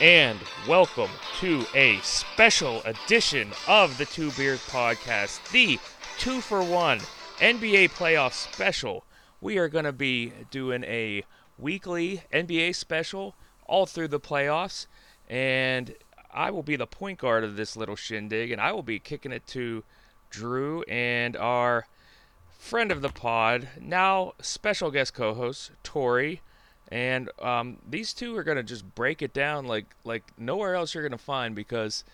and welcome to a special edition of the Two Beers Podcast, the two for one NBA playoff special. We are going to be doing a weekly NBA special all through the playoffs, and I will be the point guard of this little shindig, and I will be kicking it to Drew and our friend of the pod, now special guest co-host Tori, and um, these two are gonna just break it down like like nowhere else you're gonna find because.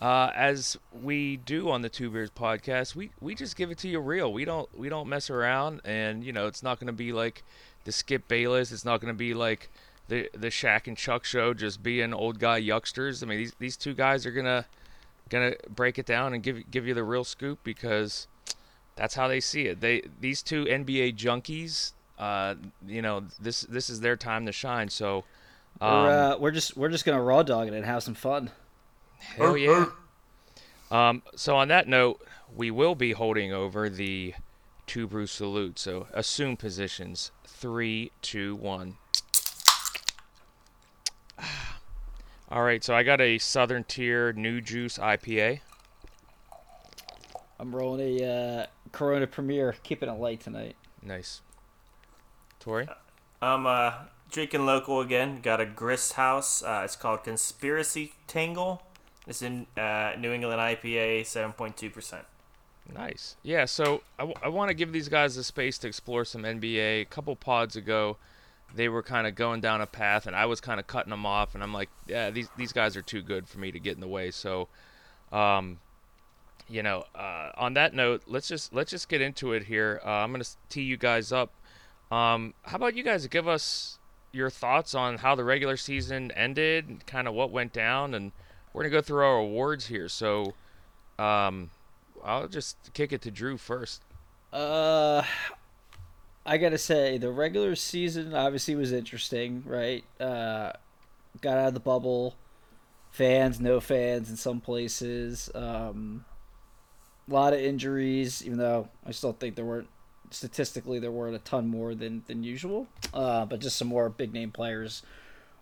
Uh, as we do on the Two Beers podcast, we, we just give it to you real. We don't we don't mess around, and you know it's not going to be like the Skip Bayless. It's not going to be like the the Shaq and Chuck show, just being old guy yucksters. I mean, these these two guys are gonna gonna break it down and give give you the real scoop because that's how they see it. They these two NBA junkies, uh, you know, this this is their time to shine. So um, we're uh, we're just we're just gonna raw dog it and have some fun. Hell yeah. Um, so on that note, we will be holding over the two brew salute. So assume positions. Three, two, one. All right, so I got a Southern Tier New Juice IPA. I'm rolling a uh, Corona Premier, keeping it light tonight. Nice. Tori? I'm uh, drinking local again. Got a Grist House. Uh, it's called Conspiracy Tangle. It's in uh, New England IPA, 7.2%. Nice. Yeah, so I, w- I want to give these guys the space to explore some NBA. A couple pods ago, they were kind of going down a path, and I was kind of cutting them off, and I'm like, yeah, these these guys are too good for me to get in the way. So, um, you know, uh, on that note, let's just let's just get into it here. Uh, I'm gonna tee you guys up. Um, how about you guys give us your thoughts on how the regular season ended, kind of what went down, and we're gonna go through our awards here. So, um, I'll just kick it to Drew first. Uh, I gotta say the regular season obviously was interesting, right? Uh, got out of the bubble, fans, no fans in some places. Um, a lot of injuries, even though I still think there weren't statistically there weren't a ton more than than usual. Uh, but just some more big name players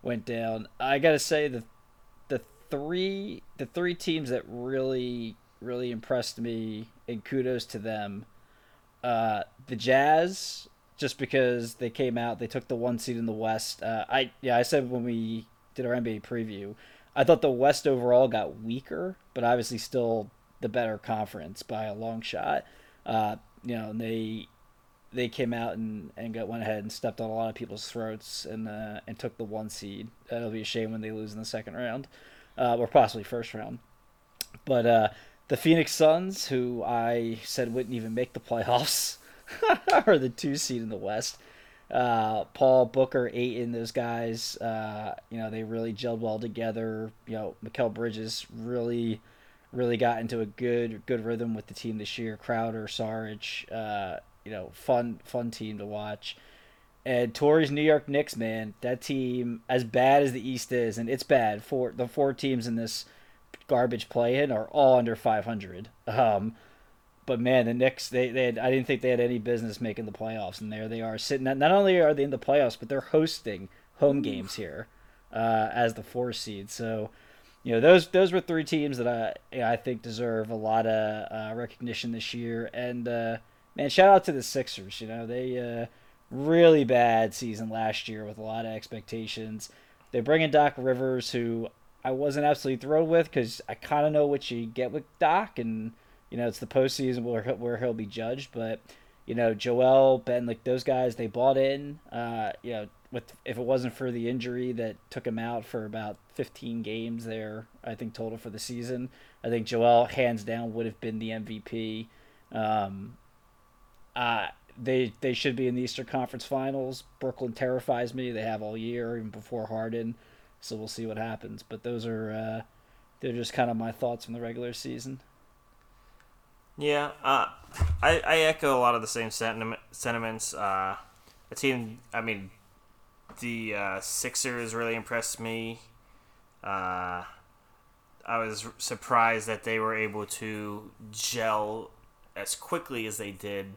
went down. I gotta say the the three the three teams that really really impressed me and kudos to them. Uh, the Jazz, just because they came out, they took the one seed in the West. Uh, I yeah, I said when we did our NBA preview, I thought the West overall got weaker, but obviously still the better conference by a long shot. Uh, you know, they they came out and, and got went ahead and stepped on a lot of people's throats and uh, and took the one seed. That'll be a shame when they lose in the second round, uh, or possibly first round. But uh, the Phoenix Suns, who I said wouldn't even make the playoffs, are the two seed in the West. Uh, Paul Booker, Ayton, those guys, uh, you know, they really gelled well together. You know, Mikal Bridges really, really got into a good, good rhythm with the team this year. Crowder, Saric, uh, you know, fun, fun team to watch. And Tori's New York Knicks, man, that team, as bad as the East is, and it's bad for the four teams in this garbage play in are all under 500. Um, but man, the Knicks they, they had, I didn't think they had any business making the playoffs, and there they are sitting. Not, not only are they in the playoffs, but they're hosting home games here uh, as the four seed. So, you know, those those were three teams that I I think deserve a lot of uh, recognition this year. And uh, man, shout out to the Sixers. You know, they uh, really bad season last year with a lot of expectations. They bring in Doc Rivers, who I wasn't absolutely thrilled with because I kind of know what you get with Doc, and you know it's the postseason where he'll, where he'll be judged. But you know Joel, Ben, like those guys, they bought in. Uh, you know, with if it wasn't for the injury that took him out for about 15 games there, I think total for the season, I think Joel hands down would have been the MVP. Um, uh, they they should be in the Eastern Conference Finals. Brooklyn terrifies me. They have all year, even before Harden. So we'll see what happens. But those are uh, they're just kind of my thoughts from the regular season. Yeah, uh, I I echo a lot of the same sentiment, sentiments. Uh, the team, I mean, the uh, Sixers really impressed me. Uh, I was surprised that they were able to gel as quickly as they did.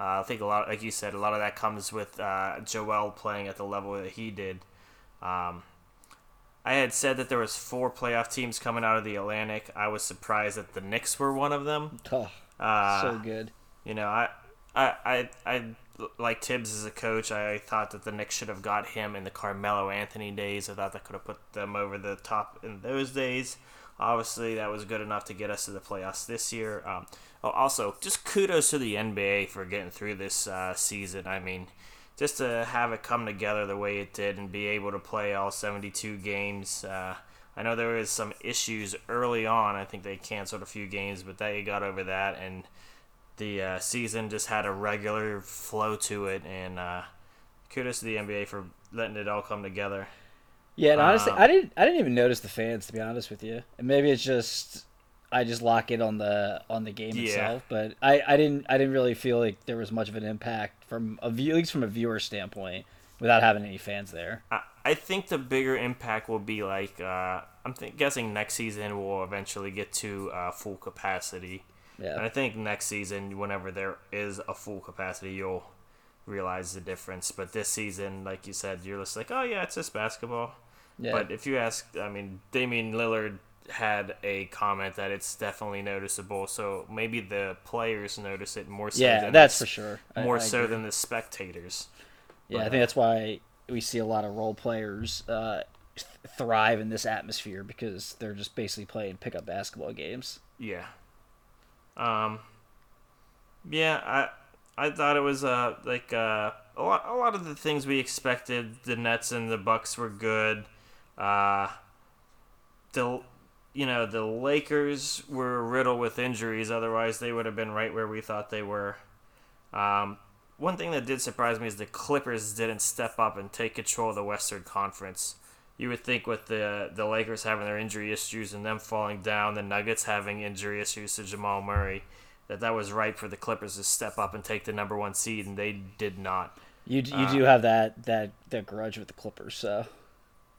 Uh, I think a lot, like you said, a lot of that comes with uh, Joel playing at the level that he did. Um, I had said that there was four playoff teams coming out of the Atlantic. I was surprised that the Knicks were one of them. Oh, Uh, so good. You know, I, I, I, I like Thibs as a coach. I thought that the Knicks should have got him in the Carmelo Anthony days. I thought that could have put them over the top in those days. Obviously, that was good enough to get us to the playoffs this year. Um, oh, also, just kudos to the NBA for getting through this uh, season. I mean, just to have it come together the way it did and be able to play all 72 games. Uh, I know there was some issues early on. I think they canceled a few games, but they got over that, and the uh, season just had a regular flow to it. And uh, kudos to the NBA for letting it all come together. Yeah, and honestly, Um, I didn't I didn't even notice the fans to be honest with you. And maybe it's just I just lock it on the on the game Yeah. itself, but I, I didn't I didn't really feel like there was much of an impact from a view, at least from a viewer standpoint without having any fans there. I, I think the bigger impact will be like uh, I'm th- guessing next season we'll eventually get to uh, full capacity. Yeah. And I think next season, whenever there is a full capacity, you'll realize the difference. But this season, like you said, you're just like, oh yeah, it's just basketball. Yeah. But if you ask, I mean, Damian Lillard had a comment that it's definitely noticeable. So maybe the players notice it more so. yeah, than that's the, for sure. I- More I so agree. than the spectators. Yeah, I think that's why we see a lot of role players uh, th- thrive in this atmosphere because they're just basically playing pickup basketball games. Yeah. Um. Yeah, I I thought it was uh like uh a lot a lot of the things we expected. The Nets and the Bucks were good. Uh. The you know the Lakers were riddled with injuries. Otherwise, they would have been right where we thought they were. Um. One thing that did surprise me is the Clippers didn't step up and take control of the Western Conference. You would think with the the Lakers having their injury issues and them falling down, the Nuggets having injury issues to Jamal Murray, that that was right for the Clippers to step up and take the number one seed, and they did not. You you Uh, do have that that that grudge with the Clippers, so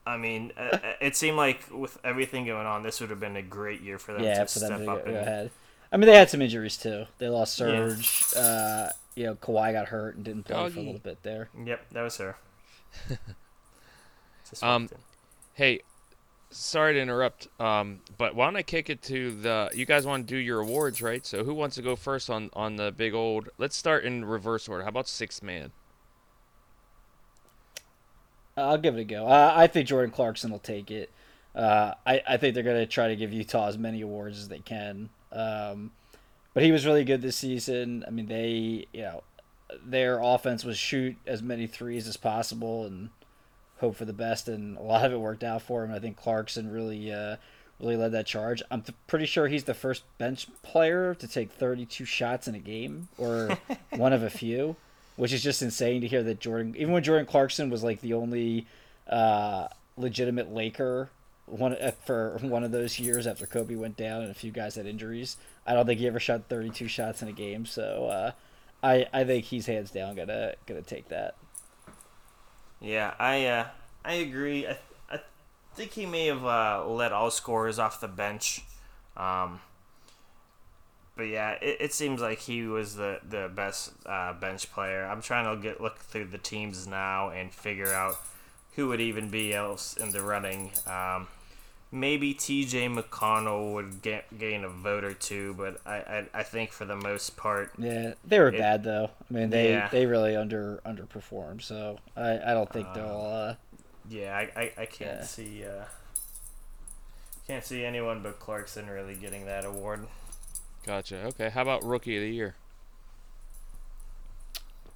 I mean, uh, it seemed like with everything going on, this would have been a great year for them yeah, to for step them to go, up go and ahead. I mean, they had some injuries too. They lost Yeah. Serge. Uh, you know, Kawhi got hurt and didn't play for a little bit there. Yep, that was her. Um. Hey, sorry to interrupt, um, but why don't I kick it to the? You guys want to do your awards, right? So who wants to go first on on the big old? Let's start in reverse order. How about six man? I'll give it a go. Uh, I think Jordan Clarkson will take it. Uh, I, I think they're going to try to give Utah as many awards as they can. Um, but he was really good this season. I mean, they, you know, their offense was shoot as many threes as possible and hope for the best, and a lot of it worked out for him. I think Clarkson really, uh, really led that charge. I'm th- pretty sure he's the first bench player to take 32 shots in a game, or one of a few, which is just insane to hear that Jordan, even when Jordan Clarkson was like the only uh, legitimate Laker one uh, for one of those years after Kobe went down and a few guys had injuries. I don't think he ever shot 32 shots in a game, so uh, I I think he's hands down gonna gonna take that. Yeah, I uh, I agree. I, I think he may have uh, let all scorers off the bench. Um, but yeah, it, it seems like he was the the best uh, bench player. I'm trying to get look through the teams now and figure out who would even be else in the running. Um, maybe T.J. McConnell would get, gain a vote or two, but I, I I think for the most part, Yeah, they were It- bad though. I mean, they Yeah. they really under underperformed, so I I don't think they'll. Uh, Yeah, I, I, I can't Yeah. see uh, can't see anyone but Clarkson really getting that award. Gotcha. Okay. How about rookie of the year?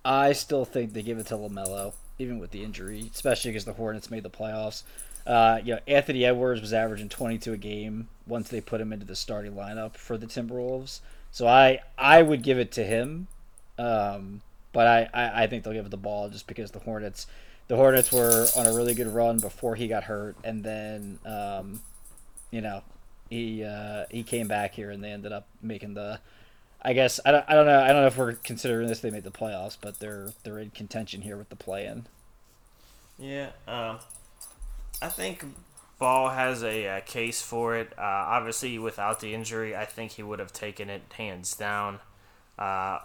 I still think they give it to Lamelo, even with the injury, especially because the Hornets made the playoffs. Uh, you know, Anthony Edwards was averaging 22 a game once they put him into the starting lineup for the Timberwolves. So I I would give it to him, um, but I, I, I think they'll give it the ball just because the Hornets the Hornets were on a really good run before he got hurt, and then um, you know he uh, he came back here and they ended up making the I guess I don't, I don't know I don't know if we're considering this they made the playoffs, but they're they're in contention here with the play in. Yeah, um, I think Ball has a, uh case for it. Uh, obviously, without the injury, I think he would have taken it hands down. Uh,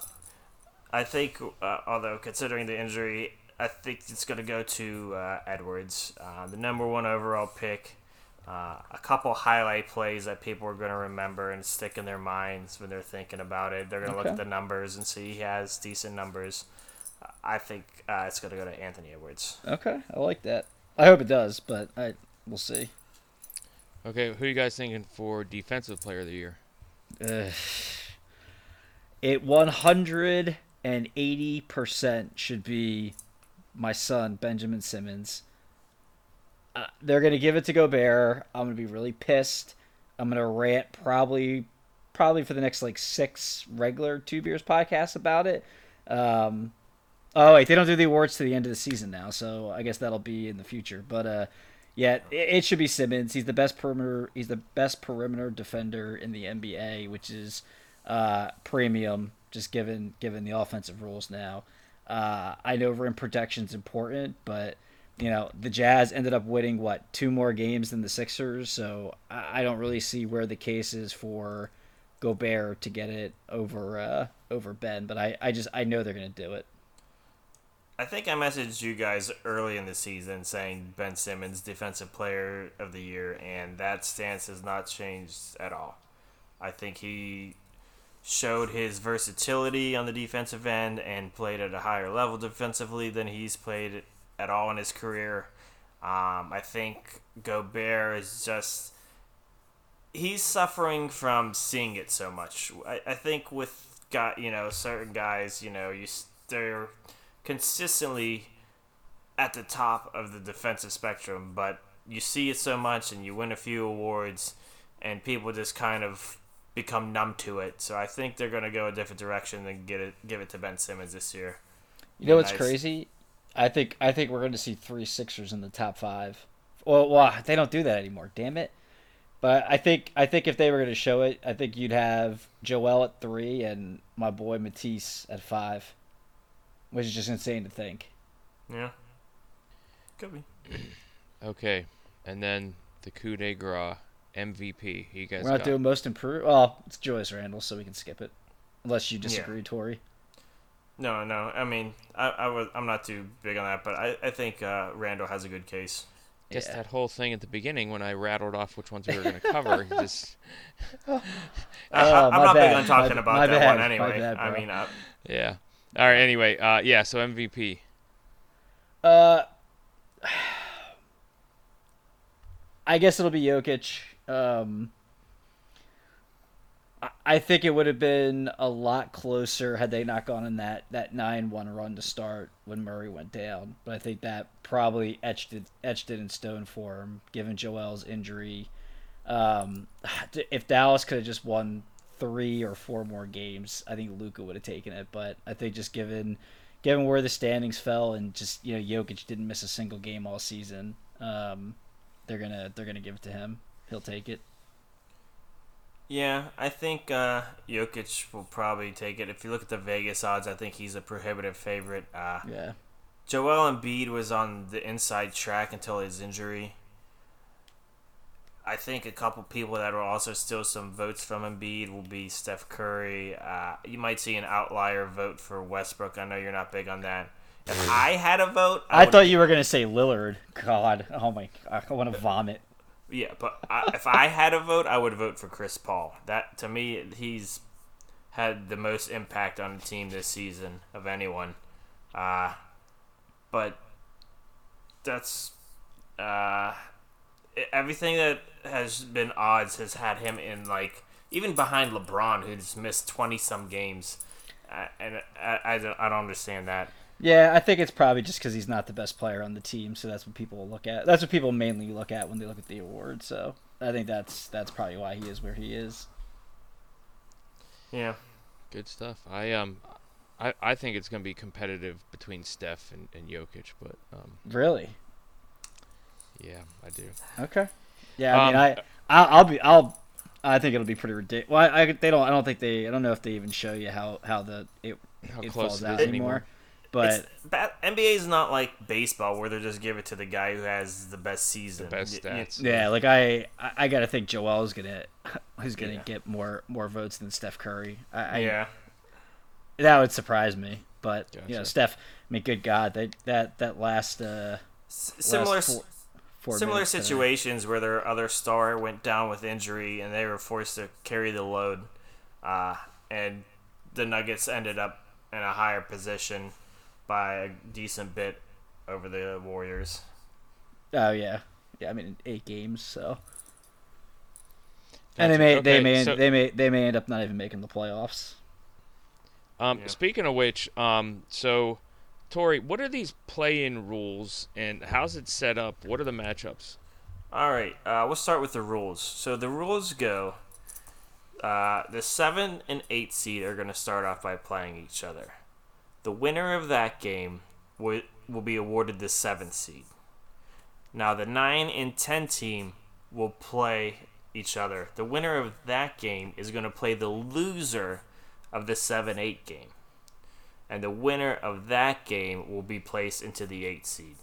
I think, uh, although considering the injury, I think it's going to go to uh, Edwards, uh, the number one overall pick. Uh, a couple highlight plays that people are going to remember and stick in their minds when they're thinking about it. They're going to look at the numbers and see he has decent numbers. I think uh, it's going to go to Anthony Edwards. Okay, I like that. I hope it does, but I we'll see. Okay, who are you guys thinking for defensive player of the year? Ugh. It one hundred and eighty percent should be my son Benjamin Simmons. Uh, they're gonna give it to Gobert. I'm gonna be really pissed. I'm gonna rant probably, probably for the next like six regular two beers podcasts about it. Um, oh wait, they don't do the awards to the end of the season now, so I guess that'll be in the future. But uh, yeah, it, it should be Simmons. He's the best perimeter. He's the best perimeter defender in the NBA, which is uh, premium, just given given the offensive rules now. Uh, I know rim protection's important, but you know the Jazz ended up winning what two more games than the Sixers, so I, don't really see where the case is for Gobert to get it over uh, over Ben. But I, I just I know they're gonna do it. I think I messaged you guys early in the season saying Ben Simmons defensive player of the year and that stance has not changed at all. I think he showed his versatility on the defensive end and played at a higher level defensively than he's played at all in his career. Um, I think Gobert is just he's suffering from seeing it so much. I, I think with got you know certain guys, you know, you they're consistently at the top of the defensive spectrum, but you see it so much and you win a few awards and people just kind of become numb to it. So I think they're going to go a different direction and get it give it to Ben Simmons this year. You know what's Nice. crazy? I think I think we're going to see three Sixers in the top five. Well, well, they don't do that anymore. Damn it! But I think I think if they were going to show it, I think you'd have Joel at three and my boy Matisse at five, which is just insane to think. Yeah. Could be. Okay, and then the coup de grace MVP. You guys we're not got doing most improved. Well, it's Julius Randle, so we can skip it, unless you disagree, Tori. No, no. I mean, I, I was I'm not too big on that, but I, I think uh, Randle has a good case. just Yeah. that whole thing at the beginning when I rattled off which ones we were going to cover. just I, Oh, I'm my not big on talking My- about my that bad. one anyway. bad, I mean, uh, yeah. All right. Anyway, uh, yeah. So MVP. Uh, I guess it'll be Jokic. Um, I- think it would have been a lot closer had they not gone in that, that nine one run to start when Murray went down. But I think that probably etched it etched it in stone for him, given Joel's injury. Um, if Dallas could have just won three or four more games, I think Luka would have taken it. But I think just given given where the standings fell and just you know Jokic didn't miss a single game all season, um, they're gonna they're gonna give it to him. He'll take it. Yeah, I think uh, Jokic will probably take it. If you look at the Vegas odds, I think he's a prohibitive favorite. Uh, Yeah. Joel Embiid was on the inside track until his injury. I think a couple people that will also steal some votes from Embiid will be Steph Curry. Uh, you might see an outlier vote for Westbrook. I know you're not big on that. If I had a vote, I, would- thought you were gonna say Lillard. God, oh my, I want to vomit. Yeah, but I, if I had a vote, I would vote for Chris Paul. That to me, he's had the most impact on the team this season of anyone. Uh, but that's uh, everything that has been odds has had him in like even behind LeBron, who's missed twenty some games, uh, and I, I don't I don't understand that. Yeah, I think it's probably just because he's not the best player on the team, so that's what people will look at. That's what people mainly look at when they look at the award. So I think that's that's probably why he is where he is. Yeah, Good stuff. I um, I, I think it's going to be competitive between Steph and, and Jokic, but um, Really? yeah, I do. Okay. Yeah, I mean, Um, I I'll, I'll be I'll I think it'll be pretty ridiculous. Well, I, I they don't I don't think they I don't know if they even show you how how the it How it close falls it out is anymore. anymore. But It's, ba- NBA is not like baseball where they just give it to the guy who has the best season. the best Y- y- stats. yeah, like I I, I gotta think Joel is gonna who's gonna Yeah. get more more votes than Steph Curry. I, I yeah. that would surprise me. But you know, Steph. I mean, good God, that that that last uh, S- last similar four, four similar minutes today. situations where their other star went down with injury and they were forced to carry the load, uh, and the Nuggets ended up in a higher position by a decent bit over the Warriors. Oh yeah, yeah. I mean, eight games. So, and they Gotcha. may they may so- they may they may end up not even making the playoffs. Um, Yeah. Speaking of which, um, so Tori, what are these play-in rules, and how's it set up? What are the matchups? All right, uh, we'll start with the rules. So the rules go: uh, the seven and eight seed are going to start off by playing each other. The winner of that game will will be awarded the seventh seed. Now the nine and ten team will play each other. The winner of that game is going to play the loser of the seven eight game, and the winner of that game will be placed into the eight seed.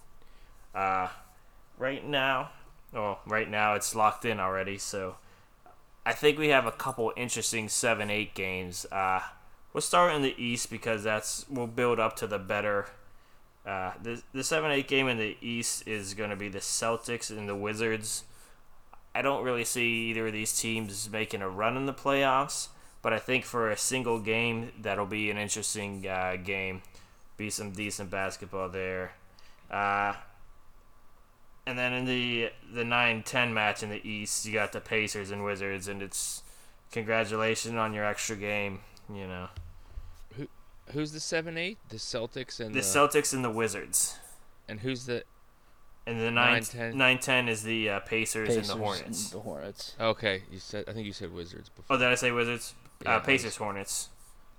Uh, right now, well, right now it's locked in already. So I think we have a couple interesting seven eight games. Uh, we'll start in the East because that's we'll build up to the better. Uh, the the seven eight game in the East is going to be the Celtics and the Wizards. I don't really see either of these teams making a run in the playoffs, but I think for a single game that'll be an interesting uh, game. Be some decent basketball there. Uh, and then in the the 9-10 match in the East, you got the Pacers and Wizards, and it's congratulations on your extra game. You know, Who, Who's the seven-eight? The Celtics and the the, Celtics and the Wizards, and who's the? and the 9-10. 9 10 is the uh, Pacers, Pacers and the Hornets. The Hornets. Okay, you said. I think you said Wizards before. Oh, did I say Wizards? Yeah, uh, Pacers, Hornets.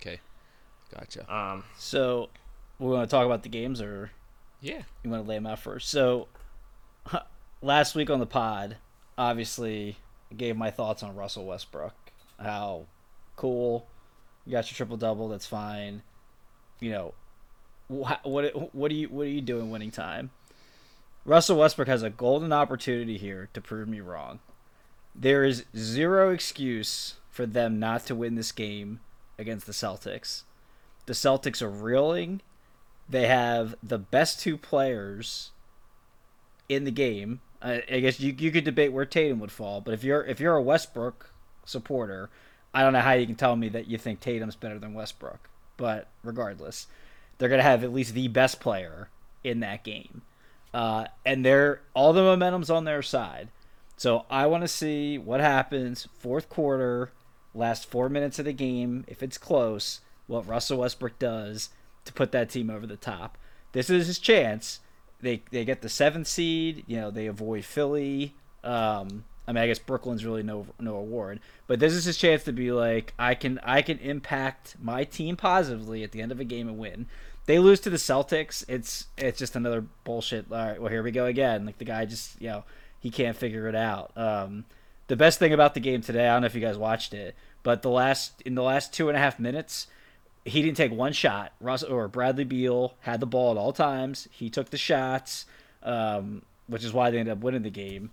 Okay, gotcha. Um, So, we want to talk about the games, or Yeah. you want to lay them out first? So, last week on the pod, obviously, I gave my thoughts on Russell Westbrook. How cool, you got your triple double. That's fine. You know, wha- what what are you what are you doing winning time? Russell Westbrook has a golden opportunity here to prove me wrong. There is zero excuse for them not to win this game against the Celtics. The Celtics are reeling. They have the best two players in the game. I, I guess you you could debate where Tatum would fall, but if you're if you're a Westbrook supporter, I don't know how you can tell me that you think Tatum's better than Westbrook. But regardless, they're gonna have at least the best player in that game, uh, and they're all the momentum's on their side. So I want to see what happens fourth quarter, last four minutes of the game. If it's close, what Russell Westbrook does to put that team over the top. This is his chance. They they get the seventh seed. You know they avoid Philly. Um, I mean I guess Brooklyn's really no no award, but this is his chance to be like I can I can impact my team positively at the end of a game and win. They lose to the Celtics. It's it's just another bullshit. All right, well here we go again. Like the guy just you know he can't figure it out. Um, the best thing about the game today, I don't know if you guys watched it, but the last in the last two and a half minutes, he didn't take one shot. Russ or Bradley Beal had the ball at all times. He took the shots, um, which is why they ended up winning the game.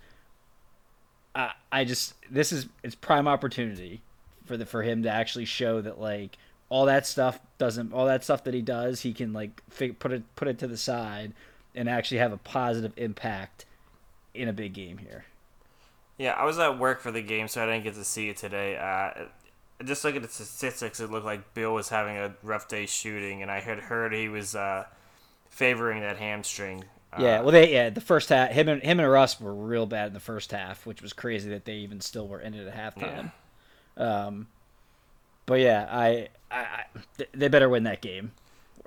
I just this is it's prime opportunity for the for him to actually show that like all that stuff doesn't all that stuff that he does he can like fig, put it put it to the side and actually have a positive impact in a big game here. Yeah, I was at work for the game, so I didn't get to see it today. Uh, just looking at the statistics, it looked like Beal was having a rough day shooting, and I had heard he was uh, favoring that hamstring. Uh, Yeah, well, they yeah the first half him and him and Russ were real bad in the first half, which was crazy that they even still were in it at halftime. Um, but yeah, I, I, I they better win that game.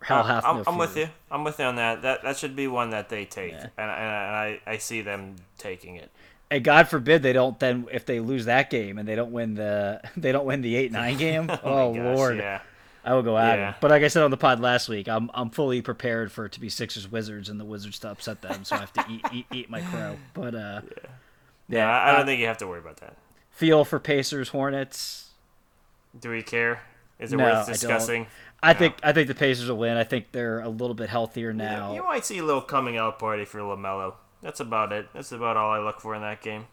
Hell, Uh, half I'm, no I'm with you. I'm with you on that. That that should be one that they take, Yeah. and, and, and I, I see them taking it. And God forbid they don't then if they lose that game and they don't win the they don't win the eight nine game. oh my gosh, lord, yeah. I will go at Yeah. him. But like I said on the pod last week, I'm I'm fully prepared for it to be Sixers Wizards and the Wizards to upset them, so I have to eat eat, eat my crow. But uh, Yeah, I, I don't uh, think you have to worry about that. feel for Pacers Hornets. Do we care? Is it No, I worth discussing? I No. think I think the Pacers will win. I think they're a little bit healthier now. You might see a little coming out party for Lamelo. That's about it. That's about all I look for in that game.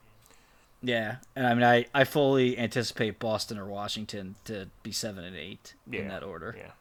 Yeah, and I mean, I, I fully anticipate Boston or Washington to be seven and eight Yeah. in that order. Yeah.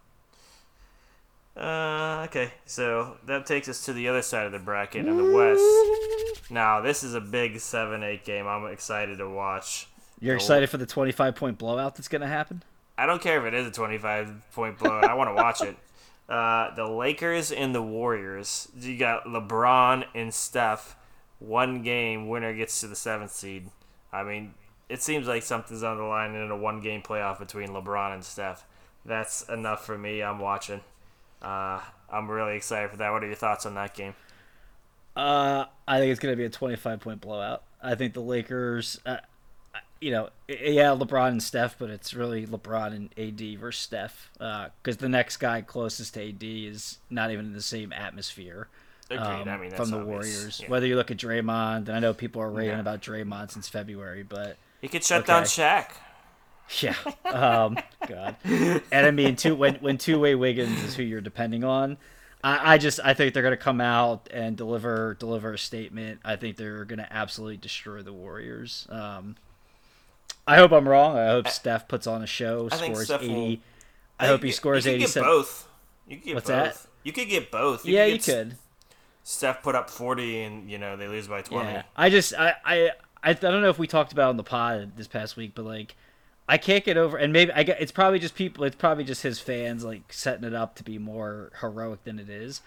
Uh, okay, so that takes us to the other side of the bracket in the West. Now, this is a big 7 8 game I'm excited to watch. You're excited for the 25 point blowout that's going to happen? I don't care if it is a 25 point blowout. I want to watch it. Uh, the Lakers and the Warriors. You got LeBron and Steph. One game, winner gets to the seventh seed. I mean, it seems like something's on the line in a one game playoff between LeBron and Steph. That's enough for me. I'm watching. Uh, I'm really excited for that. What are your thoughts on that game? Uh, I think it's going to be a 25 point blowout. I think the Lakers, uh, you know, yeah, LeBron and Steph, but it's really LeBron and AD versus Steph because uh, the next guy closest to AD is not even in the same atmosphere. Um, I mean, from the obvious. Warriors. Yeah. Whether you look at Draymond, and I know people are raving Yeah. about Draymond since February, but He could shut Okay. down Shaq. yeah, um, God, and I mean, two when when two way Wiggins is who you're depending on. I, I just I think they're gonna come out and deliver deliver a statement. I think they're gonna absolutely destroy the Warriors. Um, I hope I'm wrong. I hope Steph puts on a show, I scores Steph will- eighty. I hope he scores you eighty get both. You could get What's both. that? You could get both. Yeah, could you get S- could. Steph put up 40 and, you know, they lose by 20. Yeah, I just I, I I don't know if we talked about it on the pod this past week, but like I can't get over, and maybe I get it's probably just people, it's probably just his fans like setting it up to be more heroic than it is.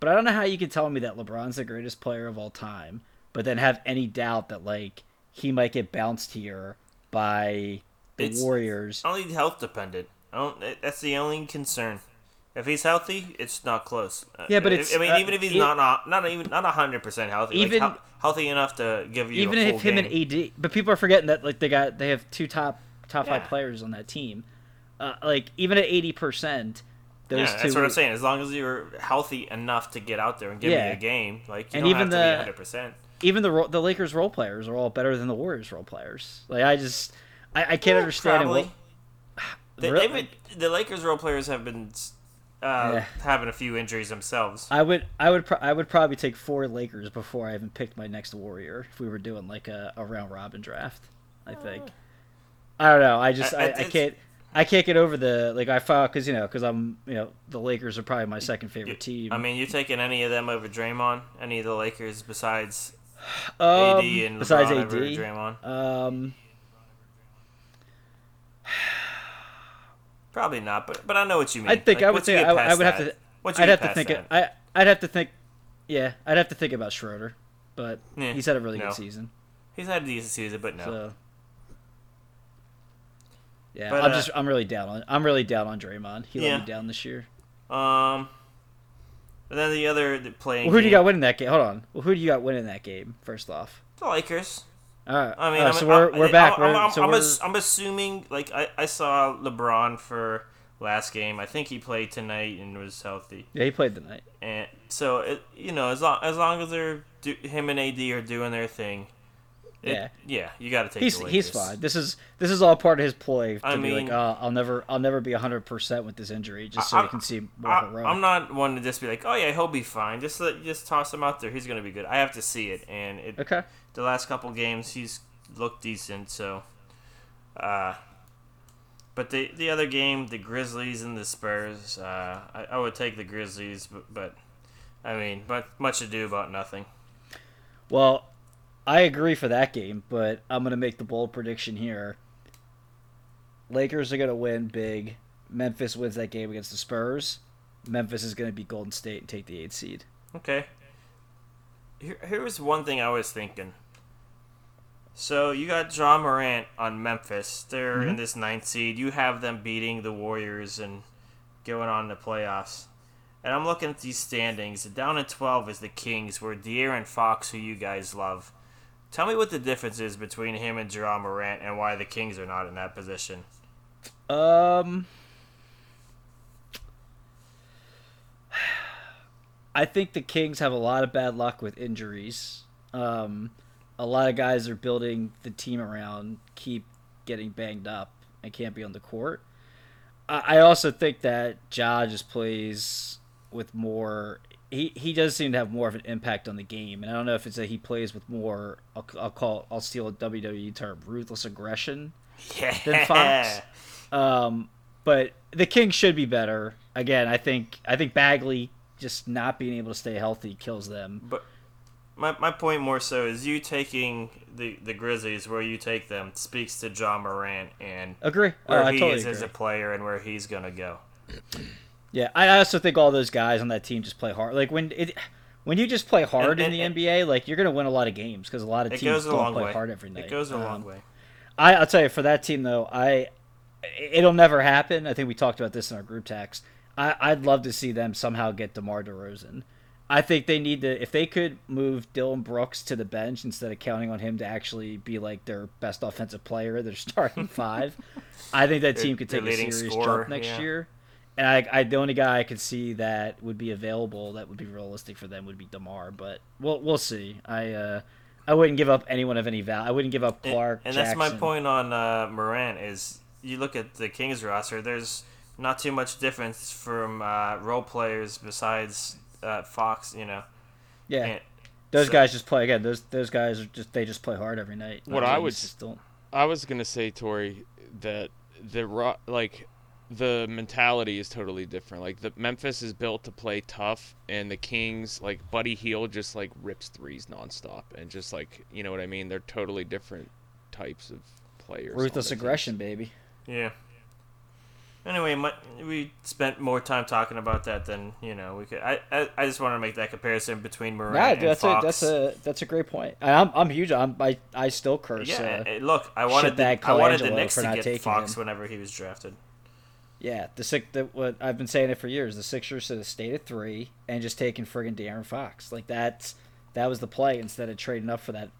But I don't know how you can tell me that LeBron's the greatest player of all time, but then have any doubt that like he might get bounced here by the It's- Warriors. Only health dependent. I don't, that's the only concern. If he's healthy, it's not close. Yeah, but I- it's, I mean, uh, even if he's it- not, not not even not hundred percent healthy, Even- like, healthy enough to give you Even if him game. and AD, but people are forgetting that like they got they have two top top Yeah. five players on that team. Uh, like even at eighty percent, those yeah, two. that's what I'm saying. As long as you're healthy enough to get out there and give Yeah. me a game, like you And don't even have to the- be hundred percent. even the the Lakers role players are all better than the Warriors role players. Like I just I, I can't understand it. Probably. What, They, Really? been, the Lakers role players have been uh, Yeah. having a few injuries themselves. I would I would pro- I would probably take four Lakers before I even picked my next Warrior if we were doing like a, a round robin draft. I think. I don't know. I just I- I, I, can't. I can't get over the like I thought because you know because I'm you know the Lakers are probably my second favorite team. I mean, you're taking any of them over Draymond? Any of the Lakers besides AD um, and besides LeBron AD, over Draymond? um, Probably not, but but I know what you mean. I think Like, I would once you think get I, would- I would have to. once I'd have to think. It, that, I I'd have to think. Yeah, I'd have to think about Schroeder, but Yeah, he's had a really no. good season. he's had a decent season, but no. So yeah, But, I'm uh, just I'm really down on I'm really down on Draymond. He Yeah. let me down this year. Um, but then the other the playing. Well, who do you got winning that game? Hold on. Well, who do you got winning that game? First off. The Lakers. All right. I mean, right, so we're I'm, we're back. I'm, I'm, so I'm, we're, ass- I'm assuming like I, I saw LeBron for last game. I think he played tonight and was healthy. yeah, he played tonight. And so it, you know, as long as long as they're do, him and AD are doing their thing. it- Yeah. yeah, you got to take. He's he's fine. This is this is all part of his ploy to I be mean- like, oh, I'll never I'll never be hundred percent with this injury, just so I- he can seem more I, heroic. I'm not one to just be like, oh yeah, he'll be fine. Just let, just toss him out there. He's gonna be good. I have to see it, and it, Okay. The last couple games he's looked decent. So, uh, but the the other game, the Grizzlies and the Spurs, uh, I, I would take the Grizzlies, but, but I mean, but much ado about nothing. Well, I agree for that game, but I'm gonna make the bold prediction here. Lakers are gonna win big. Memphis wins that game against the Spurs. Memphis is gonna beat Golden State and take the eighth seed. Okay. Here, here's one thing I was thinking. So you got Ja Morant on Memphis. They're in this ninth seed. You have them beating the Warriors and going on to playoffs. And I'm looking at these standings. Down at 12 is the Kings, where De'Aaron Fox, who you guys love. Tell me what the difference is between him and Jerome Morant and why the Kings are not in that position. Um, I think the Kings have a lot of bad luck with injuries. Um, a lot of guys are building the team around keep getting banged up and can't be on the court. I, I also think that Ja just plays with more. He, he does seem to have more of an impact on the game, and I don't know if it's that he plays with more. I'll, I'll call I'll steal a WWE term, ruthless aggression Yeah. Then Fox? Um, but the Kings should be better. Again, I think I think Bagley just not being able to stay healthy kills them. But my, my point more so is you taking the, the Grizzlies where you take them speaks to Ja Morant and Agree. where Oh, I he totally is as a player and where he's gonna go. Yeah, I also think all those guys on that team just play hard. Like when it, when you just play hard And- in and- the NBA, like you're gonna win a lot of games because a lot of teams don't play way. hard every night. It goes a Um, long way. I, I'll tell you, for that team though, I it'll never happen. I think we talked about this in our group text. I, I'd love to see them somehow get DeMar DeRozan. I think they need to if they could move Dillon Brooks to the bench instead of counting on him to actually be like their best offensive player, their starting five. I think that team could take a serious scorer, jump next yeah. year. And I, I, the only guy I could see that would be available that would be realistic for them would be Demar, but we'll we'll see. I uh, I wouldn't give up anyone of any value. I wouldn't give up Clarke. and, that's my point on uh, Morant is you look at the Kings roster. There's not too much difference from uh, role players besides uh, Fox. You know, Yeah, And- those so- guys just play again. Those those guys are just they just play hard every night. What I would- just don't. I was gonna say, Tori, that the ro- like the mentality is totally different. Like the Memphis is built to play tough, and the Kings, like Buddy Hield, just like rips threes nonstop, and just like you know what I mean. They're totally different types of players. Ruthless the teams. aggression, baby. yeah. Anyway, my, we spent more time talking about that than you know we could. I I, I just want to make that comparison between Morant Nah, and that's Fox. a that's a that's a great point. And I'm I'm huge. I'm I I still curse. yeah. uh, look, I wanted the, shitbag I wanted the Knicks to get Fox him. whenever he was drafted. yeah. The six. The, what I've been saying it for years. The Sixers should have stayed at three and just taken friggin' De'Aaron Fox. Like that's that was the play instead of trading up for that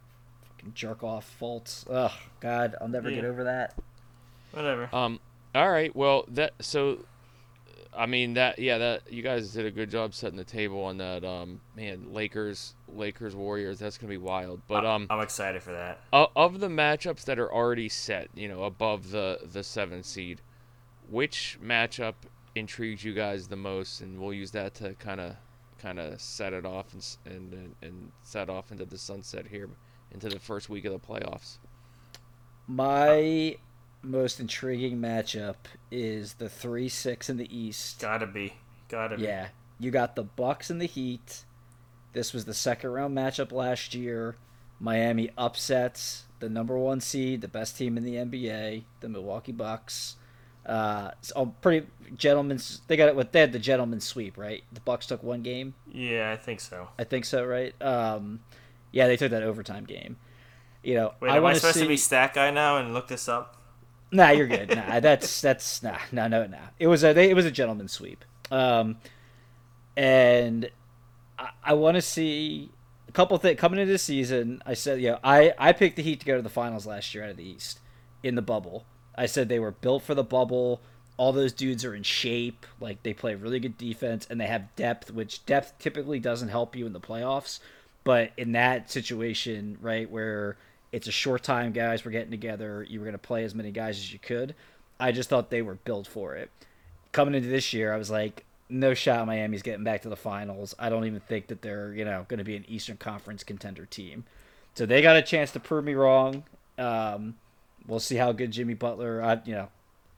fucking jerk off Fultz. Ugh, God, I'll never get over that. Whatever. Um. All right. Well, that so. I mean that yeah that you guys did a good job setting the table on that um man Lakers Lakers Warriors that's gonna be wild but um I'm excited for that. o- of the matchups that are already set you know above the the seven seed which matchup intrigues you guys the most and we'll use that to kind of kind of set it off and, and and and set off into the sunset here into the first week of the playoffs My most intriguing matchup is the three six in the East. Gotta be. Gotta be. Yeah, you got the Bucks and the Heat. This was the second round matchup last year. Miami upsets the number one seed, the best team in the NBA, the Milwaukee Bucks. Uh, so pretty gentlemen's. They got it. What they had the gentleman's sweep, right? The Bucks took one game. Yeah, I think so. I think so, right? Um, yeah, they took that overtime game. You know, Wait, I am I supposed see. to be stat guy now and look this up? Nah, you're good. Nah, that's that's nah, no, no, no. It was a they, it was a gentleman's sweep. Um, and I, I want to see a couple things coming into the season. I said, you know, I I picked the Heat to go to the finals last year out of the East in the bubble. I said they were built for the bubble. All those dudes are in shape. Like they play really good defense and they have depth, which depth typically doesn't help you in the playoffs. But in that situation, right, where it's a short time, guys, we're getting together, you were going to play as many guys as you could. I just thought they were built for it. Coming into this year, I was like, no shot Miami's getting back to the finals. I don't even think that they're, you know, going to be an Eastern Conference contender team. So they got a chance to prove me wrong. Um, we'll see how good Jimmy Butler. I, you know,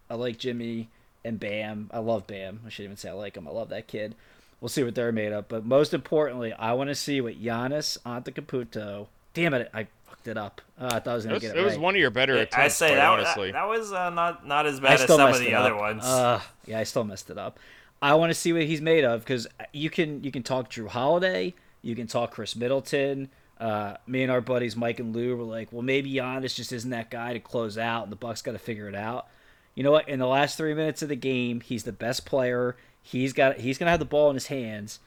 I like Jimmy and Bam. I love Bam. I shouldn't even say I like him. I love that kid. We'll see what they're made of. But most importantly, I want to see what Giannis Antetokounmpo. Damn it, I fucked it up. Uh, I thought I was it gonna was, get it it, was one of your better Yeah, attempts I say quite that, honestly that that was uh, not not as bad as still some of messed the other up. ones. Uh, yeah, I still messed it up. I want to see what he's made of because you can you can talk Jrue Holiday, you can talk Khris Middleton. Uh, me and our buddies Mike and Lou were like, well, maybe Giannis just isn't that guy to close out, and the Bucks got to figure it out. You know what? In the last three minutes of the game, he's the best player. He's got he's gonna have the ball in his hands.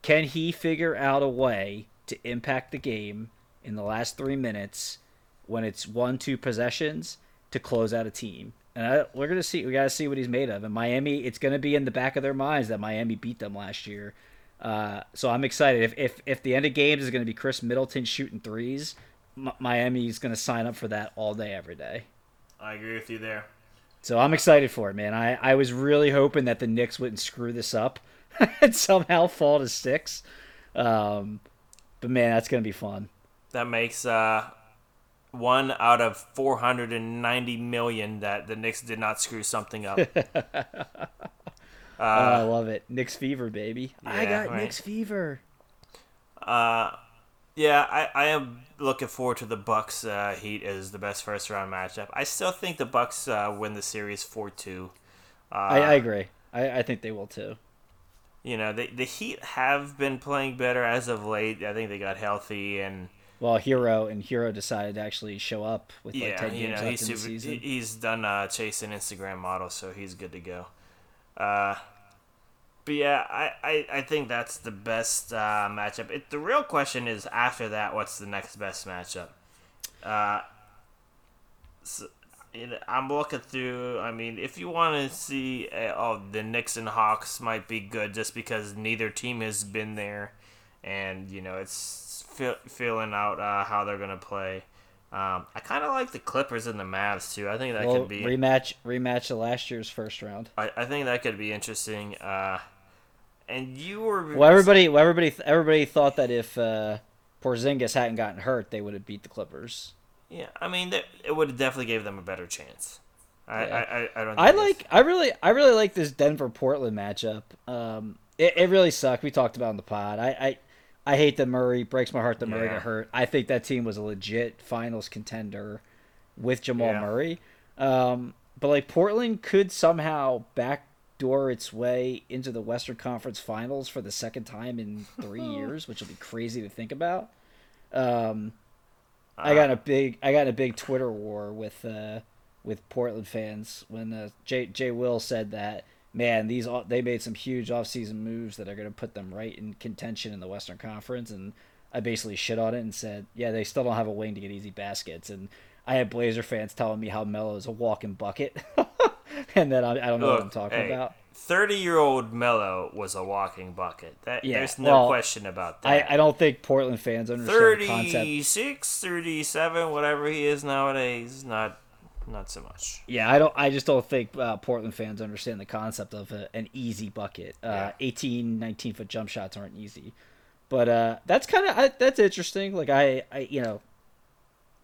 Can he figure out a way to impact the game in the last three minutes when it's one two possessions to close out a team? And I, we're gonna see. We gotta see what he's made of. And Miami, it's gonna be in the back of their minds that Miami beat them last year. Uh, so I'm excited. If, if if the end of games is gonna be Khris Middleton shooting threes, M- Miami's gonna sign up for that all day, every day. I agree with you there. So I'm excited for it, man. I, I was really hoping that the Knicks wouldn't screw this up and somehow fall to six. Um, but man, that's gonna be fun. That makes uh, one out of 490 million that the Knicks did not screw something up. oh, I love it. Knicks fever, baby. I got right. Knicks fever. Uh, yeah, I, I am looking forward to the Bucks uh, Heat as the best first round matchup. I still think the Bucks uh, win the series four two. Uh, I, I agree. I, I think they will too. you know, the the Heat have been playing better as of late. I think they got healthy and Well, Hero and Hero decided to actually show up with like yeah, ten you games know, left he's in the season. he's done uh, chasing Instagram models, so he's good to go. Uh, but yeah, I, I, I think that's the best uh, matchup. It, the real question is after that, what's the next best matchup? Uh, so, you know, I'm looking through. I mean, if you want to see, uh, oh, the Knicks and Hawks might be good just because neither team has been there, and you know it's feel, feeling out uh, how they're gonna play. Um, I kind of like the Clippers and the Mavs too. I think that well, could be. rematch rematch of last year's first round. I, I think that could be interesting. Uh, and you were Well, everybody, well, everybody, everybody thought that if uh, Porzingis hadn't gotten hurt, they would have beat the Clippers. Yeah, I mean, that, it would have definitely gave them a better chance. I, Yeah. I, I, I don't. I like, I really, I really like this Denver Portland matchup. Um, it, it really sucked. We talked about it in the pod. I, I, I hate that Murray. Breaks my heart that Murray Yeah. got hurt. I think that team was a legit Finals contender with Jamal Yeah. Murray. Um, but like Portland could somehow backdoor its way into the Western Conference Finals for the second time in three years, which will be crazy to think about. Um, I got a big I got a big Twitter war with uh, with Portland fans when uh, Jay Jay Will said that man these they made some huge offseason moves that are going to put them right in contention in the Western Conference and I basically shit on it and said yeah they still don't have a wing to get easy baskets and I had Blazer fans telling me how Melo is a walking bucket and then I, I don't know what I'm talking hey, about. Thirty-year-old Melo was a walking bucket. That Yeah, there's no well, question about that. I don't think Portland fans understand the concept 36, 37, whatever he is nowadays, not not so much. Yeah, I don't. I just don't think uh, Portland fans understand the concept of a, an easy bucket. Uh, Yeah. 18, 19 foot jump shots aren't easy, but uh, that's kind of that's interesting. Like I, I, you know,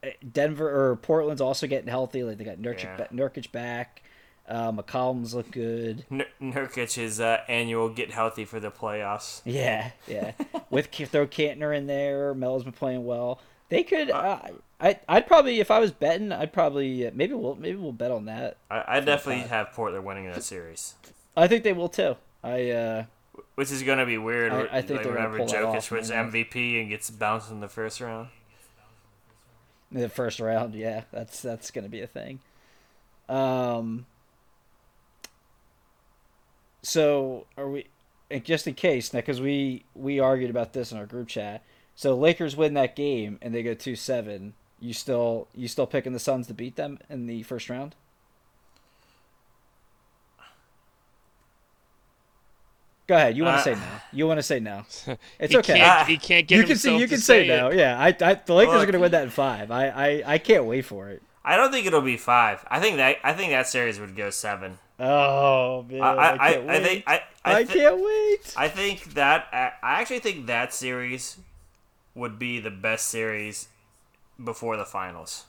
uh, Denver or Portland's also getting healthy. Like they got Nurkic, Yeah. Nurkic back. Uh, McCollum's look good. N- is uh, annual get healthy for the playoffs. Yeah, yeah. With throw Kanter in there, Mel's been playing well. They could. Uh, I I'd probably if I was betting, I'd probably maybe we'll maybe we'll bet on that. I, I definitely have Portland winning that series, I think they will too. I uh which is going to be weird. I- I think like they're gonna whenever pull that Jokic wins. MVP and gets bounced in the first round. In the first round, yeah, that's that's gonna be a thing. Um. So are we? Just in case, because we we argued about this in our group chat. So Lakers win that game and they go two seven. You still you still picking the Suns to beat them in the first round? Go ahead. You want to Uh, say no? You want to say no? It's okay. Can't, he can't get you can say you can say, it. no. Yeah, I, I the Lakers are gonna win that in five. I, I I can't wait for it. I don't think it'll be five. I think that I think that series would go seven. Oh man, I I, I, I, can't I wait. think I I, thi- can't wait. I think that I actually think that series would be the best series before the finals.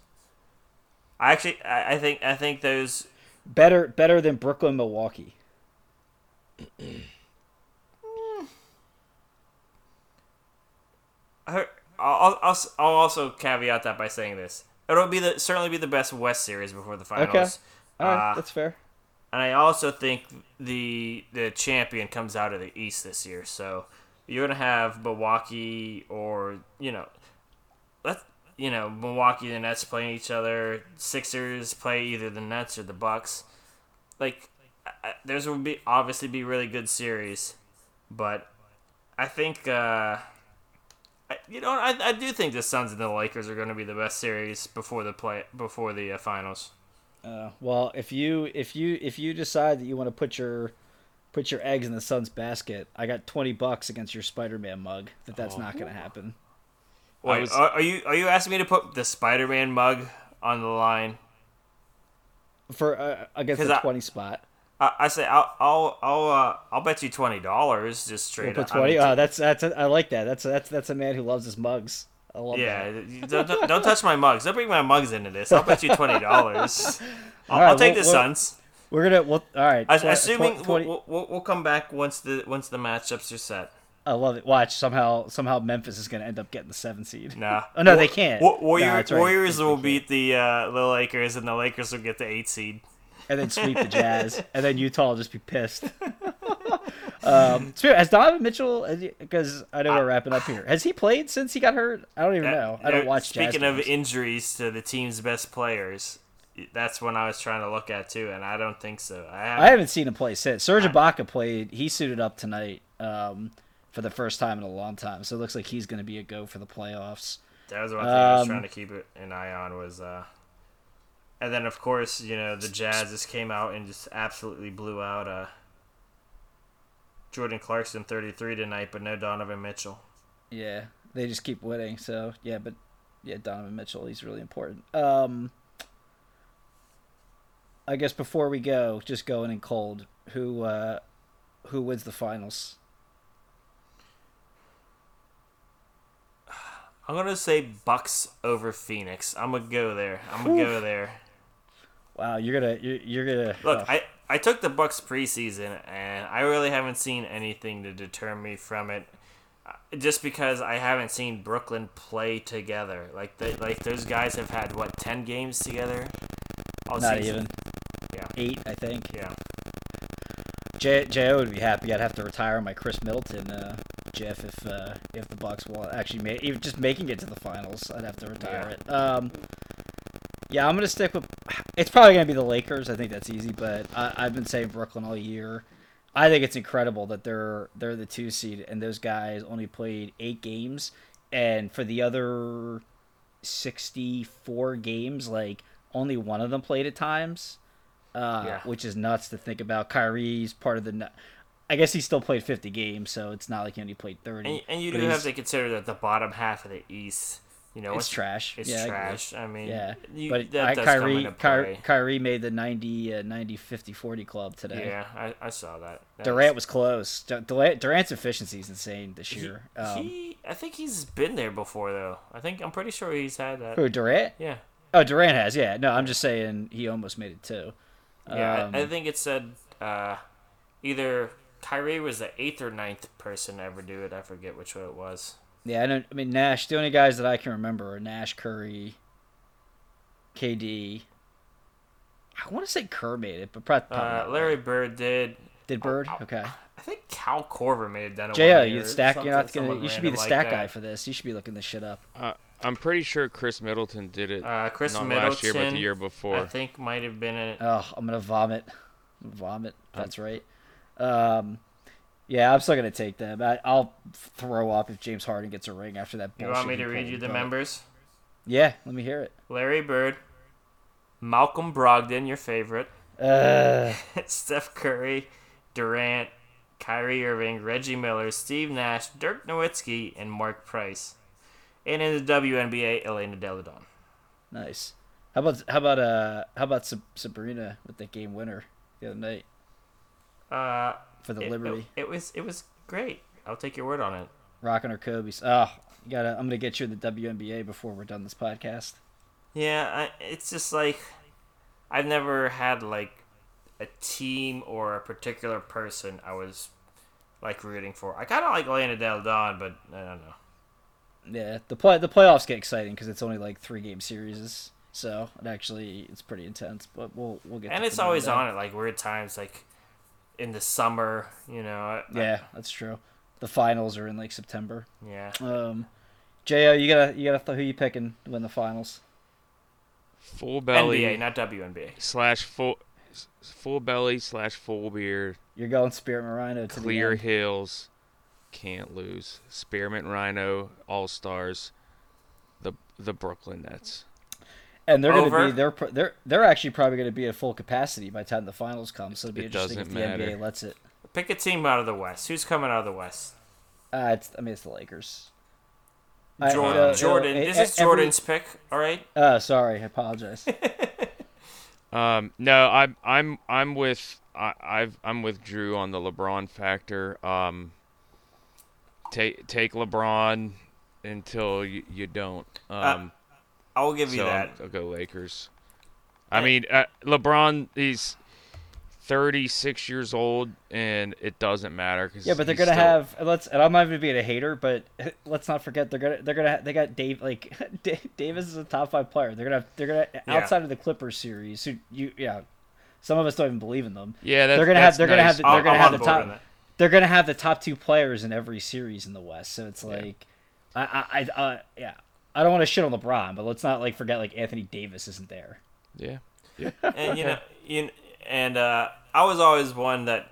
I actually I, I think I think those Better better than Brooklyn Milwaukee. I- I'll, I'll, I'll also caveat that by saying this. It'll be the certainly be the best West series before the finals. Okay. All right, Uh, that's fair. And I also think the the champion comes out of the East this year. So you're gonna have Milwaukee or you know, let you know Milwaukee and the Nets playing each other. Sixers play either the Nets or the Bucks. Like I- there's will be obviously be really good series, but I think uh, I, you know I, I do think the Suns and the Lakers are going to be the best series before the play before the uh, finals. Uh, well, if you if you if you decide that you want to put your put your eggs in the Suns basket, I got twenty bucks against your Spider-Man mug. That that's not going to happen. Wait, was- are, are you are you asking me to put the Spider-Man mug on the line? for uh, against 'Cause the I- twenty spot. I, I say I'll I'll I'll, uh, I'll bet you twenty dollars just We'll straight put up. I mean, twenty. Oh, that's that's I like that. That's that's that's a man who loves his mugs. I love Yeah, that. don't, don't, don't touch my mugs. Don't bring my mugs into this. I'll bet you twenty dollars. I'll, All right, I'll take well- the well- Suns. We're gonna. Well, all right. As- tw- assuming tw- 20 we'll, we'll, we'll come back once the once the matchups are set. I love it. Watch somehow. Somehow Memphis is gonna end up getting the seven seed. Nah. Oh, no, Wa- they can't. Wa- No, Warrior, that's right. Warriors will beat the uh, the Lakers, and the Lakers will get the eight seed. and then sweep the Jazz, and then Utah will just be pissed. um, has Donovan Mitchell? Because I know we're wrapping up here. Has he played since he got hurt? I don't even know. I don't Uh, watch. Jazz Speaking of injuries to the team's best players, that's when I was trying to look at too, and I don't think so. I, have, I haven't seen him play since. Serge Ibaka played. He suited up tonight um, for the first time in a long time, so it looks like he's going to be a go for the playoffs. That was one thing I was Um, trying to keep an eye on was, uh, and then of course you know the Jazz just came out and just absolutely blew out uh, Jordan Clarkson thirty three tonight, but no Donovan Mitchell. Yeah, they just keep winning. So yeah, but yeah, Donovan Mitchell, he's really important. Um, I guess before we go, just going in cold, who uh, who wins the finals? I'm gonna say Bucks over Phoenix. I'm gonna go there. I'm gonna go there. Wow, you're gonna you're, you're gonna Look, oh, I, I took the Bucks preseason, and I really haven't seen anything to deter me from it. Uh, Just because I haven't seen Brooklyn play together, like they, like those guys have had what ten games together. All not season? even. Eight, I think. Yeah. J Jo would be happy. I'd have to retire my Khris Middleton, uh, Jeff, if uh, if the Bucks will actually make even just making it to the finals. I'd have to retire it. Um, yeah, I'm gonna stick with. It's probably gonna be the Lakers. I think that's easy, but I, I've been saying Brooklyn all year. I think it's incredible that they're they're the two seed and those guys only played eight games, and for the other sixty four games, like only one of them played at times uh, Yeah. which is nuts to think about. Kyrie's part of the. I guess he still played 50 games, so it's not like he only played 30. And, and you do have to consider that the bottom half of the East, you know, It's once- trash. It's Yeah, trash. I, mean, Yeah, you, but I, Kyrie, into Ky- play. Kyrie made the 90, uh, 90 50 40 club today. Yeah, I, I saw that. That Durant was close. Durant, Durant's efficiency is insane this He, year. Um, he, I think he's been there before though. I think I'm pretty sure he's had that. who Durant? Yeah, Oh, Durant has. Yeah, no, I'm just saying he almost made it too. Yeah. I, I Um, think it said uh, either Kyrie was the eighth or ninth person to ever do it. I forget which one it was. Yeah, I don't. I mean Nash. The only guys that I can remember are Nash, Curry, KD. I want to say Kerr made it, but probably, probably Uh, not. Larry Bird did. did Bird. Okay. I think Cal Korver may have done it. J.O., one you year, stack. You're not gonna. someone You should be the stack like guy that. for this. You should be looking this shit up. Uh, I'm pretty sure Khris Middleton did it. Uh, Khris not Middleton. last year, but the year before. I think might have been it. Oh, I'm gonna vomit. Vomit. That's right. Um, yeah, I'm still gonna take them. I, I'll throw up if James Harden gets a ring after that. You want me to read you the members? Yeah, let me hear it. Larry Bird, Malcolm Brogdon, your favorite, Uh, Steph Curry, Durant, Kyrie Irving, Reggie Miller, Steve Nash, Dirk Nowitzki, and Mark Price. And in the WNBA, Elena Delle Donne. nice. How about how about uh how about Sab- Sabrina with the game winner the other night Uh, for the it, Liberty, It, it was it was great. I'll take your word on it. rocking her Kobe's. Oh, you gotta. I'm gonna get you the WNBA before we're done this podcast. Yeah, I, it's just like I've never had like a team or a particular person I was like rooting for. I kind of like Elena Delle Donne, but I don't know. Yeah, the play the playoffs get exciting because it's only like three game series, so it actually it's pretty intense. But we'll we'll get. and to it's always on at like weird times, like in the summer. You know. I- I- Yeah, that's true. The finals are in like September. yeah. Um, Jo, you gotta you gotta th- who you picking to win the finals? full belly NBA, not WNBA. slash full full belly slash full beard. You're going Spirit Marino to Clear the end. Hills, can't lose. Spearmint Rhino All Stars, the the Brooklyn Nets. and they're gonna be they're they're they're actually probably gonna be at full capacity by the time the finals come. So it'll be It interesting if the matter. NBA lets it. Pick a team out of the West. Who's coming out of the West? Uh, it's I mean it's the Lakers. I- Jordan. uh, Jordan. uh, this is every- Jordan's pick. All right. Uh, sorry, I apologize. Um, no, I'm I'm I'm with I, I've I'm with Drew on the LeBron factor. Um, take take LeBron until you, you don't. Um, Uh, I will give you that. I'll go Lakers. I mean, uh, LeBron, he's 36 years old, and it doesn't matter. Cause Yeah, but they're gonna still- have let's and I'm not even being a hater, but let's not forget they're gonna they're gonna they got Dave like Davis is a top five player. They're gonna they're gonna Yeah. outside of the Clippers series. Who you yeah, some of us don't even believe in them. Yeah, that, they're gonna that's have- they're gonna have the- they're I'm, gonna I'm have the top- that. They're gonna have the top two players in every series in the West. So it's like, I I, I uh, yeah. I don't want to shit on LeBron, but let's not like forget like Anthony Davis isn't there. Yeah. Yeah. and you know, you and uh, I was always one that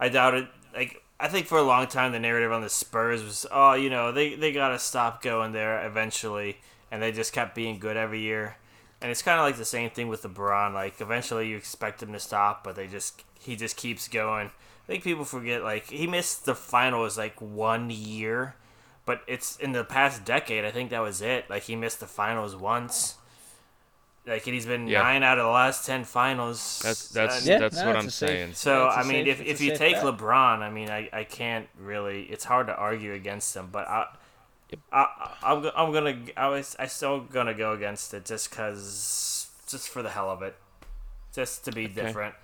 I doubted. Like I think for a long time the narrative on the Spurs was, oh, you know, they they gotta stop going there eventually, and they just kept being good every year. And it's kind of like the same thing with LeBron. Like eventually you expect him to stop, but they just he just keeps going. I think people forget like he missed the finals like one year, but it's in the past decade. I think that was it. Like he missed the finals once. Like and he's been Yeah. nine out of the last ten finals. That's that's And Yeah, that's no, what I'm a safe- saying. so That's a I mean, safe- if, if you take bet. LeBron, I mean, I, I can't really. It's hard to argue against him, but I, I I'm I'm gonna I was I still gonna go against it just cause just for the hell of it, just to be different.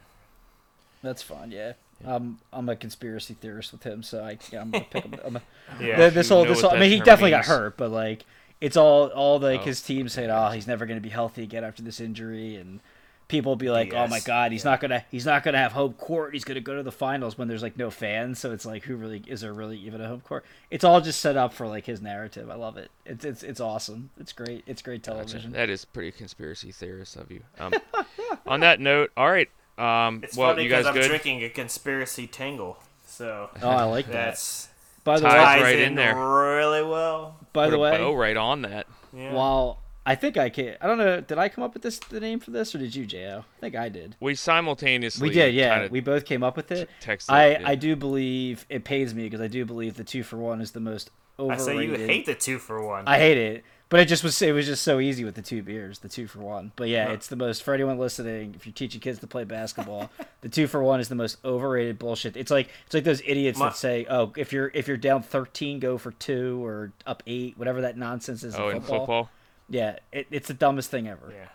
That's fine. Yeah. Um, I'm a conspiracy theorist with him, so I, yeah, I'm gonna pick him. I'm a, Yeah. Th- this whole this whole, I mean he definitely means. got hurt, but like it's all all like Oh, his team saying, "Oh, he's never going to be healthy again after this injury," and people will be like, "Oh my God, he's not gonna he's not gonna have home court. He's gonna go to the finals when there's like no fans." So it's like, who really is there really even a home court? It's all just set up for like his narrative. I love it. It's it's it's awesome. It's great. It's great Gotcha. television. That is pretty conspiracy theorist of you. Um, on that note, all right. Um, It's well, funny you guys because I'm good? drinking a conspiracy tangle, so Oh, I like that. that's By the Ties way, ties right in in there. really well. by Put the way, oh, right on that. Yeah. while I think I can, I don't know. Did I come up with this the name for this, or did you, Jo? I think I did. We simultaneously We did, yeah. We both came up with it. texted. I, yeah. I do believe it pains me because I do believe the two for one is the most I say you hate the two for one. I hate it, but it just was it was just so easy with the two beers, the two for one. But yeah, Huh. it's the most for anyone listening. If you're teaching kids to play basketball, the two for one is the most overrated bullshit. It's like it's like those idiots My- that say, "Oh, if you're if you're down 13, go for two or up eight, whatever that nonsense is." oh, in in football. football. Yeah, it, it's the dumbest thing ever. Yeah.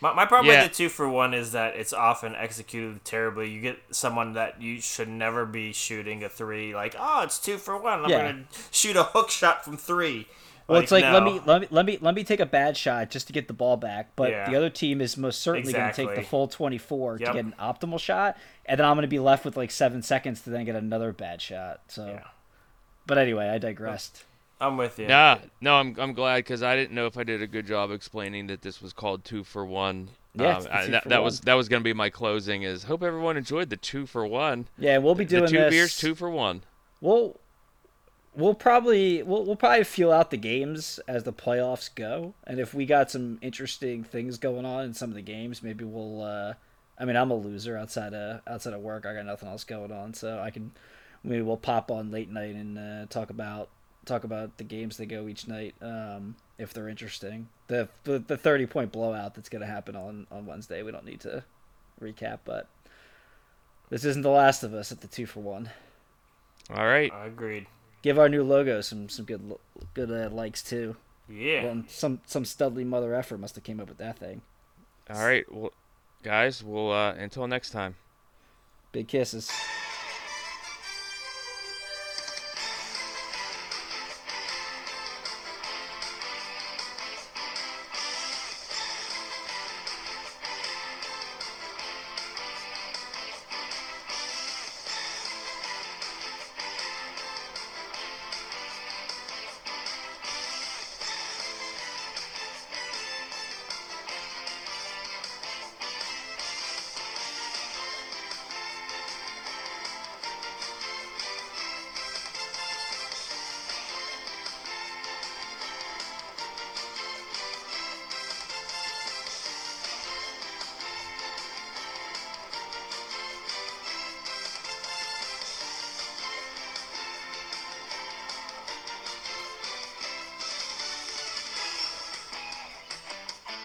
My, my problem Yeah. with the two for one is that it's often executed terribly. You get someone that you should never be shooting a three, like, oh, it's two for one. I'm Yeah. gonna shoot a hook shot from three. Well, it's like let no. me let me let me let me take a bad shot just to get the ball back, but Yeah. the other team is most certainly going to take the full 24 Yep. to get an optimal shot, and then I'm going to be left with like 7 seconds to then get another bad shot. So Yeah. But anyway, I digressed. I'm with you. Nah, no, I'm I'm glad because I didn't know if I did a good job explaining that this was called two for one. Yeah, Um, I- that, that was that was gonna be my closing. Is hope everyone enjoyed the two for one. Yeah, we'll be doing the two this. beers, two for one. We'll we'll probably we'll we'll probably feel out the games as the playoffs go, and if we got some interesting things going on in some of the games, maybe we'll. uh I mean, I'm a loser outside of outside of work. I got nothing else going on, so I can maybe we'll pop on late night and uh, talk about talk about the games that go each night um, if they're interesting. The the, the 30 point blowout that's going to happen on on Wednesday. We don't need to recap, but this isn't the last of us at the two for one All right. I agreed. Give our new logo some some good good uh, likes too. Yeah. Well, some some studly mother effort must have came up with that thing. All right. Well, guys, we'll uh, until next time. Big kisses.